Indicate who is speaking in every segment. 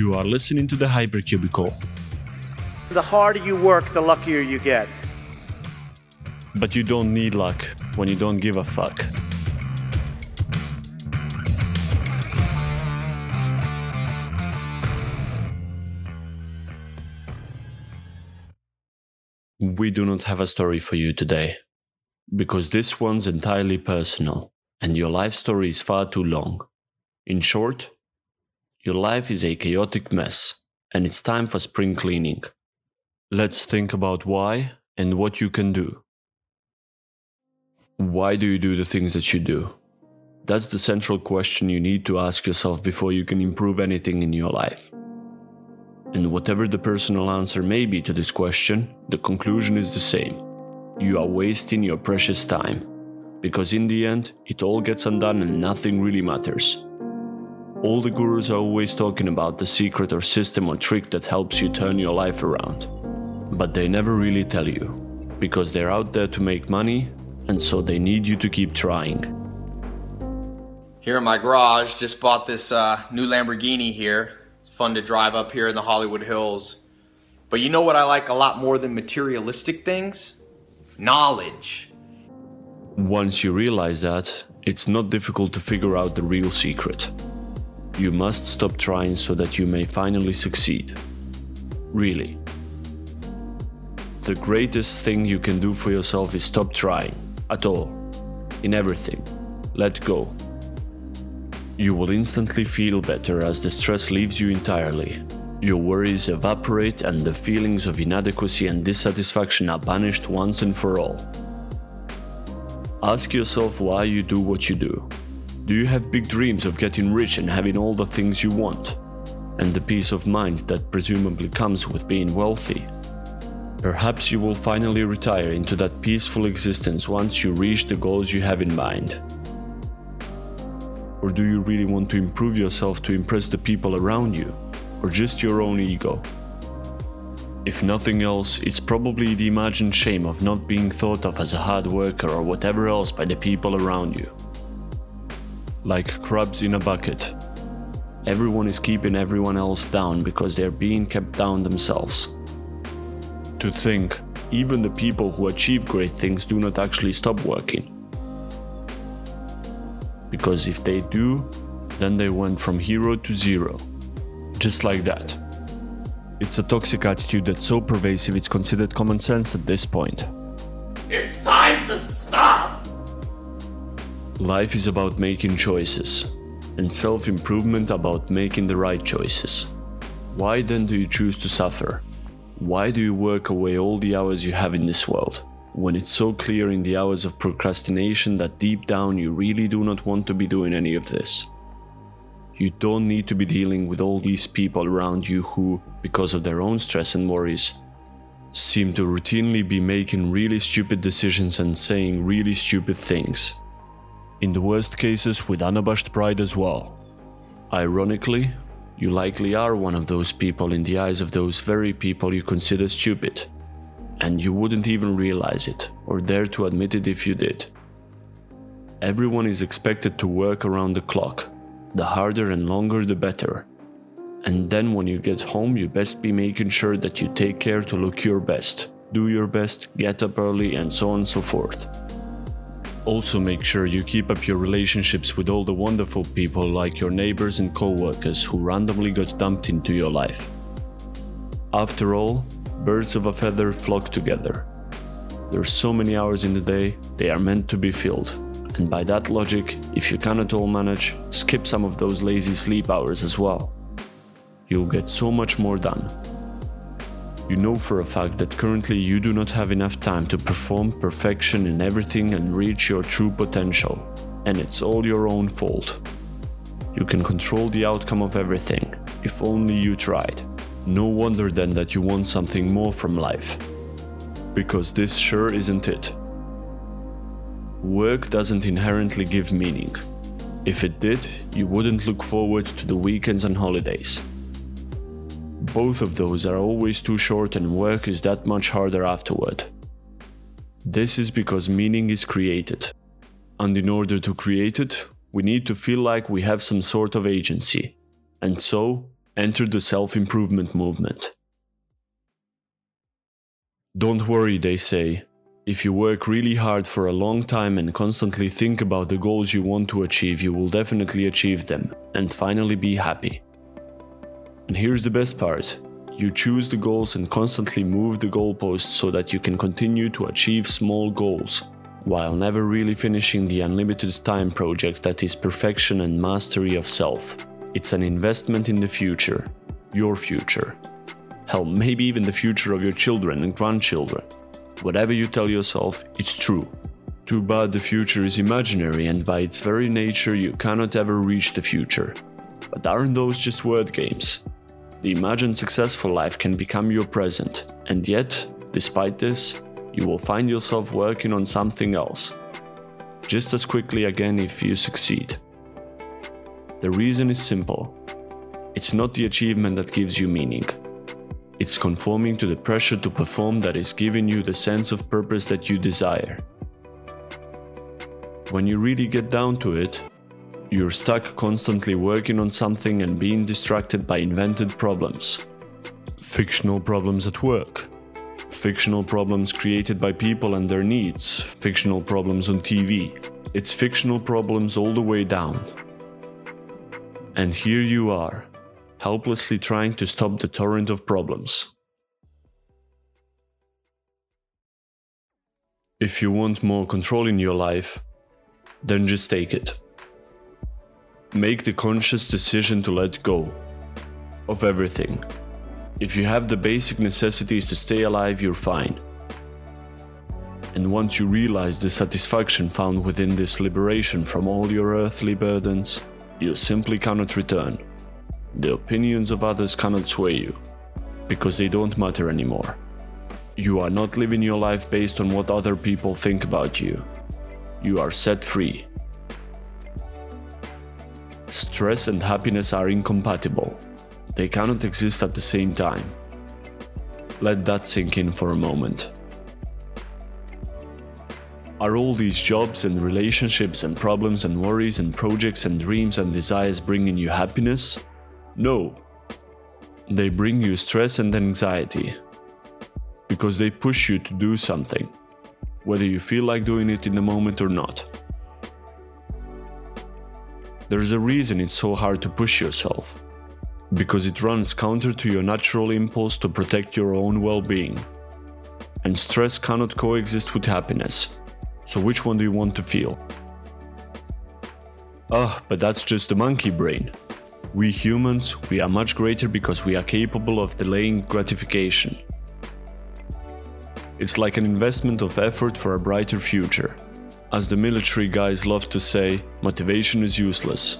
Speaker 1: You are listening to the Hypercubicle.
Speaker 2: The harder you work, the luckier you get.
Speaker 1: But you don't need luck when you don't give a fuck. We do not have a story for you today, because this one's entirely personal, and your life story is far too long. In short, your life is a chaotic mess, and it's time for spring cleaning. Let's think about why and what you can do. Why do you do the things that you do? That's the central question you need to ask yourself before you can improve anything in your life. And whatever the personal answer may be to this question, the conclusion is the same. You are wasting your precious time. Because in the end, it all gets undone and nothing really matters. All the gurus are always talking about the secret or system or trick that helps you turn your life around. But they never really tell you. Because they're out there to make money, and so they need you to keep trying.
Speaker 3: Here in my garage, just bought this uh, new Lamborghini here It's fun to drive up here in the Hollywood Hills. But you know what I like a lot more than materialistic things? Knowledge.
Speaker 1: Once you realize that, it's not difficult to figure out the real secret. You must stop trying so that you may finally succeed. Really. The greatest thing you can do for yourself is stop trying, at all, in everything. Let go. You will instantly feel better as the stress leaves you entirely. Your worries evaporate and the feelings of inadequacy and dissatisfaction are banished once and for all. Ask yourself why you do what you do. Do you have big dreams of getting rich and having all the things you want? And the peace of mind that presumably comes with being wealthy? Perhaps you will finally retire into that peaceful existence once you reach the goals you have in mind. Or do you really want to improve yourself to impress the people around you? Or just your own ego? If nothing else, it's probably the imagined shame of not being thought of as a hard worker or whatever else by the people around you. Like crabs in a bucket. Everyone is keeping everyone else down because they're being kept down themselves. To think, even the people who achieve great things do not actually stop working because if they do, then they went from hero to zero. Just like that. It's a toxic attitude that's so pervasive it's considered common sense at this point.
Speaker 4: It's
Speaker 1: Life is about making choices, and self improvement about making the right choices. Why then do you choose to suffer? Why do you work away all the hours you have in this world? when it's so clear in the hours of procrastination that deep down you really do not want to be doing any of this. You don't need to be dealing with all these people around you who, because of their own stress and worries, seem to routinely be making really stupid decisions and saying really stupid things. In the worst cases, with unabashed pride as well. Ironically, you likely are one of those people in the eyes of those very people you consider stupid and you wouldn't even realize it or dare to admit it if you did. Everyone is expected to work around the clock. The harder and longer, the better. And then when you get home, you best be making sure that you take care to look your best, do your best, get up early, and so on and so forth. Also, make sure you keep up your relationships with all the wonderful people like your neighbors and co workers who randomly got dumped into your life. After all, birds of a feather flock together. There are so many hours in the day, they are meant to be filled. And by that logic, if you cannot all manage, skip some of those lazy sleep hours as well. You'll get so much more done. You know for a fact that currently you do not have enough time to perform perfection in everything and reach your true potential, and it's all your own fault. You can control the outcome of everything, if only you tried. No wonder then that you want something more from life. Because this sure isn't it. Work doesn't inherently give meaning. If it did, you wouldn't look forward to the weekends and holidays. Both of those are always too short and work is that much harder afterward. This is because meaning is created. And in order to create it, we need to feel like we have some sort of agency. And so, enter the self improvement movement. Don't worry, they say. If you work really hard for a long time and constantly think about the goals you want to achieve, you will definitely achieve them and finally be happy. And here's the best part you choose the goals and constantly move the goalposts so that you can continue to achieve small goals, while never really finishing the unlimited time project that is perfection and mastery of self. It's an investment in the future, your future. Hell, maybe even the future of your children and grandchildren. Whatever you tell yourself, it's true. Too bad the future is imaginary and by its very nature you cannot ever reach the future. But aren't those just word games? The imagined successful life can become your present, and yet, despite this, you will find yourself working on something else. Just as quickly again if you succeed. The reason is simple it's not the achievement that gives you meaning. It's conforming to the pressure to perform that is giving you the sense of purpose that you desire. When you really get down to it, you're stuck constantly working on something and being distracted by invented problems. Fictional problems at work. Fictional problems created by people and their needs. Fictional problems on TV. It's fictional problems all the way down. And here you are, helplessly trying to stop the torrent of problems. If you want more control in your life, then just take it. Make the conscious decision to let go of everything. If you have the basic necessities to stay alive, you're fine. And once you realize the satisfaction found within this liberation from all your earthly burdens, you simply cannot return. The opinions of others cannot sway you, because they don't matter anymore. You are not living your life based on what other people think about you. You are set free Stress and happiness are incompatible. They cannot exist at the same time. Let that sink in for a moment. Are all these jobs and relationships and problems and worries and projects and dreams and desires bringing you happiness? No. They bring you stress and anxiety. Because they push you to do something, whether you feel like doing it in the moment or not. There's a reason it's so hard to push yourself. Because it runs counter to your natural impulse to protect your own well being. And stress cannot coexist with happiness. So, which one do you want to feel? Ah, but that's just the monkey brain. We humans, we are much greater because we are capable of delaying gratification. It's like an investment of effort for a brighter future. As the military guys love to say, motivation is useless.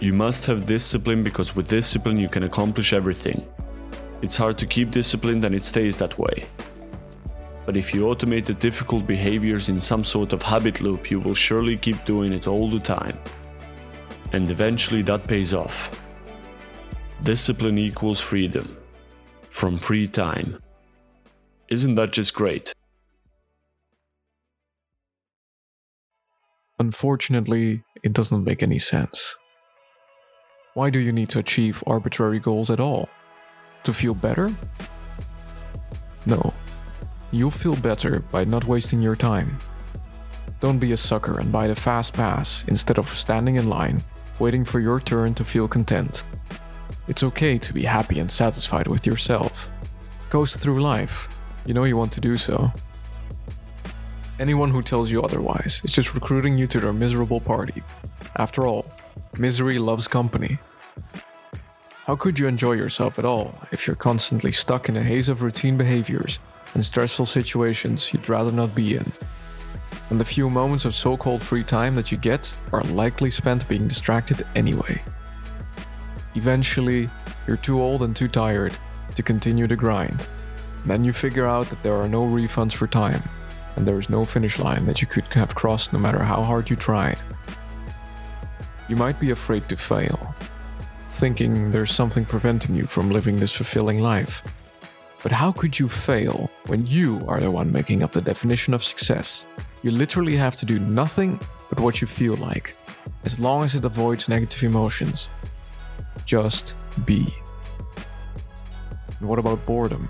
Speaker 1: You must have discipline because with discipline you can accomplish everything. It's hard to keep disciplined and it stays that way. But if you automate the difficult behaviors in some sort of habit loop, you will surely keep doing it all the time. And eventually that pays off. Discipline equals freedom. From free time. Isn't that just great?
Speaker 5: Unfortunately, it doesn't make any sense. Why do you need to achieve arbitrary goals at all? To feel better? No. You'll feel better by not wasting your time. Don't be a sucker and buy the fast pass instead of standing in line, waiting for your turn to feel content. It's okay to be happy and satisfied with yourself. Coast through life. You know you want to do so. Anyone who tells you otherwise is just recruiting you to their miserable party. After all, misery loves company. How could you enjoy yourself at all if you're constantly stuck in a haze of routine behaviors and stressful situations you'd rather not be in? And the few moments of so called free time that you get are likely spent being distracted anyway. Eventually, you're too old and too tired to continue the grind. Then you figure out that there are no refunds for time and there is no finish line that you could have crossed no matter how hard you tried. You might be afraid to fail, thinking there's something preventing you from living this fulfilling life. But how could you fail when you are the one making up the definition of success? You literally have to do nothing but what you feel like, as long as it avoids negative emotions. Just be. And what about boredom?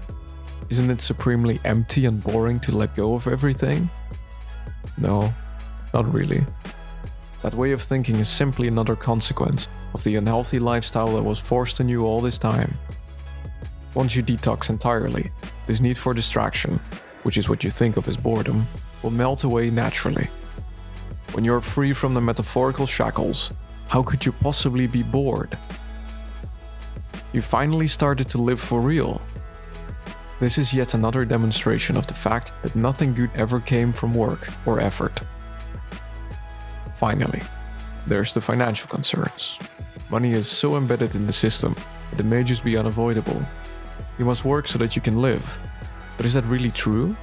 Speaker 5: Isn't it supremely empty and boring to let go of everything? No, not really. That way of thinking is simply another consequence of the unhealthy lifestyle that was forced on you all this time. Once you detox entirely, this need for distraction, which is what you think of as boredom, will melt away naturally. When you're free from the metaphorical shackles, how could you possibly be bored? You finally started to live for real. This is yet another demonstration of the fact that nothing good ever came from work or effort. Finally, there's the financial concerns. Money is so embedded in the system that it may just be unavoidable. You must work so that you can live. But is that really true?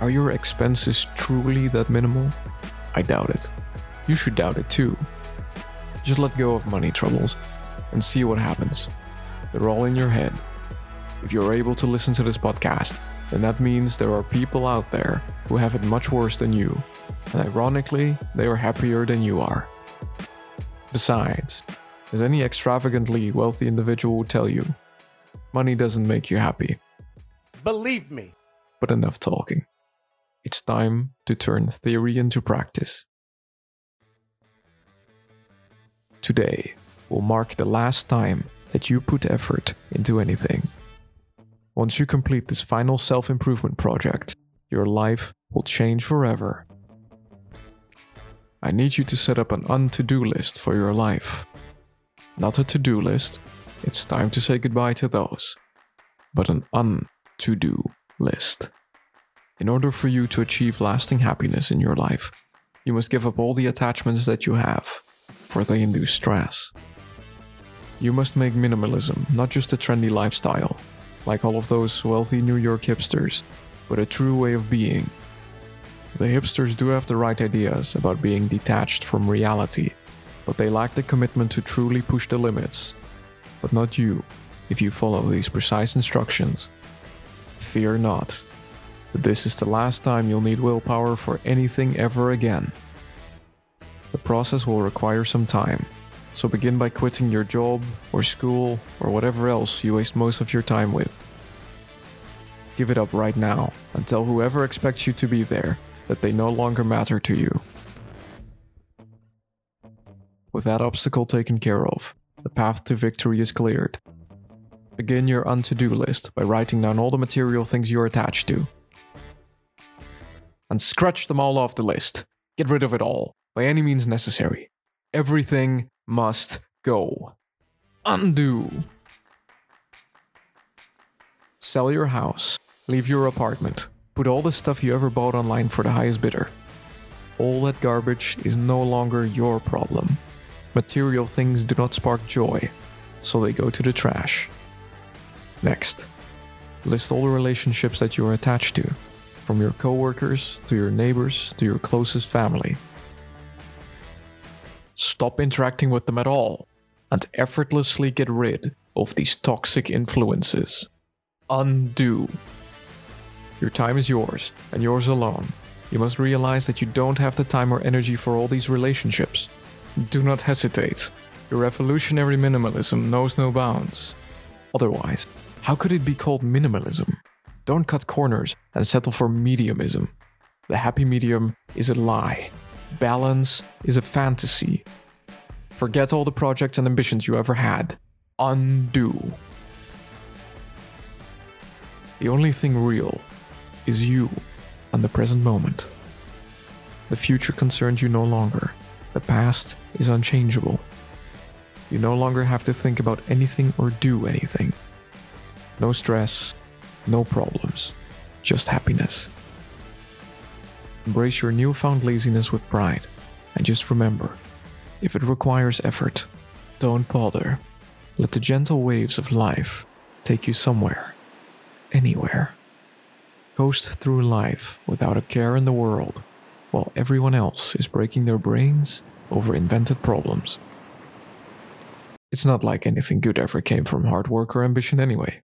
Speaker 5: Are your expenses truly that minimal? I doubt it. You should doubt it too. Just let go of money troubles and see what happens. They're all in your head. If you're able to listen to this podcast, then that means there are people out there who have it much worse than you and ironically, they are happier than you are. Besides, as any extravagantly wealthy individual will tell you, money doesn't make you happy.
Speaker 2: Believe me.
Speaker 5: But enough talking. It's time to turn theory into practice. Today will mark the last time that you put effort into anything. Once you complete this final self improvement project, your life will change forever. I need you to set up an un to do list for your life. Not a to do list, it's time to say goodbye to those, but an un to do list. In order for you to achieve lasting happiness in your life, you must give up all the attachments that you have, for they induce stress. You must make minimalism not just a trendy lifestyle, like all of those wealthy New York hipsters, but a true way of being the hipsters do have the right ideas about being detached from reality, but they lack the commitment to truly push the limits. But not you, if you follow these precise instructions. Fear not. This is the last time you'll need willpower for anything ever again. The process will require some time, so begin by quitting your job or school or whatever else you waste most of your time with. Give it up right now and tell whoever expects you to be there that they no longer matter to you. With that obstacle taken care of, the path to victory is cleared. Begin your unto do list by writing down all the material things you're attached to. And scratch them all off the list. Get rid of it all, by any means necessary. Everything must go. Undo. Sell your house. Leave your apartment. Put all the stuff you ever bought online for the highest bidder. All that garbage is no longer your problem. Material things do not spark joy, so they go to the trash. Next, list all the relationships that you are attached to, from your coworkers to your neighbors to your closest family. Stop interacting with them at all and effortlessly get rid of these toxic influences. Undo. Your time is yours, and yours alone. You must realize that you don't have the time or energy for all these relationships. Do not hesitate. Your revolutionary minimalism knows no bounds. Otherwise, how could it be called minimalism? Don't cut corners and settle for mediumism. The happy medium is a lie. Balance is a fantasy. Forget all the projects and ambitions you ever had. Undo. The only thing real is you and the present moment. The future concerns you no longer. The past is unchangeable. You no longer have to think about anything or do anything. No stress, no problems, just happiness. Embrace your newfound laziness with pride, and just remember if it requires effort, don't bother. Let the gentle waves of life take you somewhere, anywhere coast through life without a care in the world, while everyone else is breaking their brains over invented problems. It's not like anything good ever came from hard work or ambition anyway.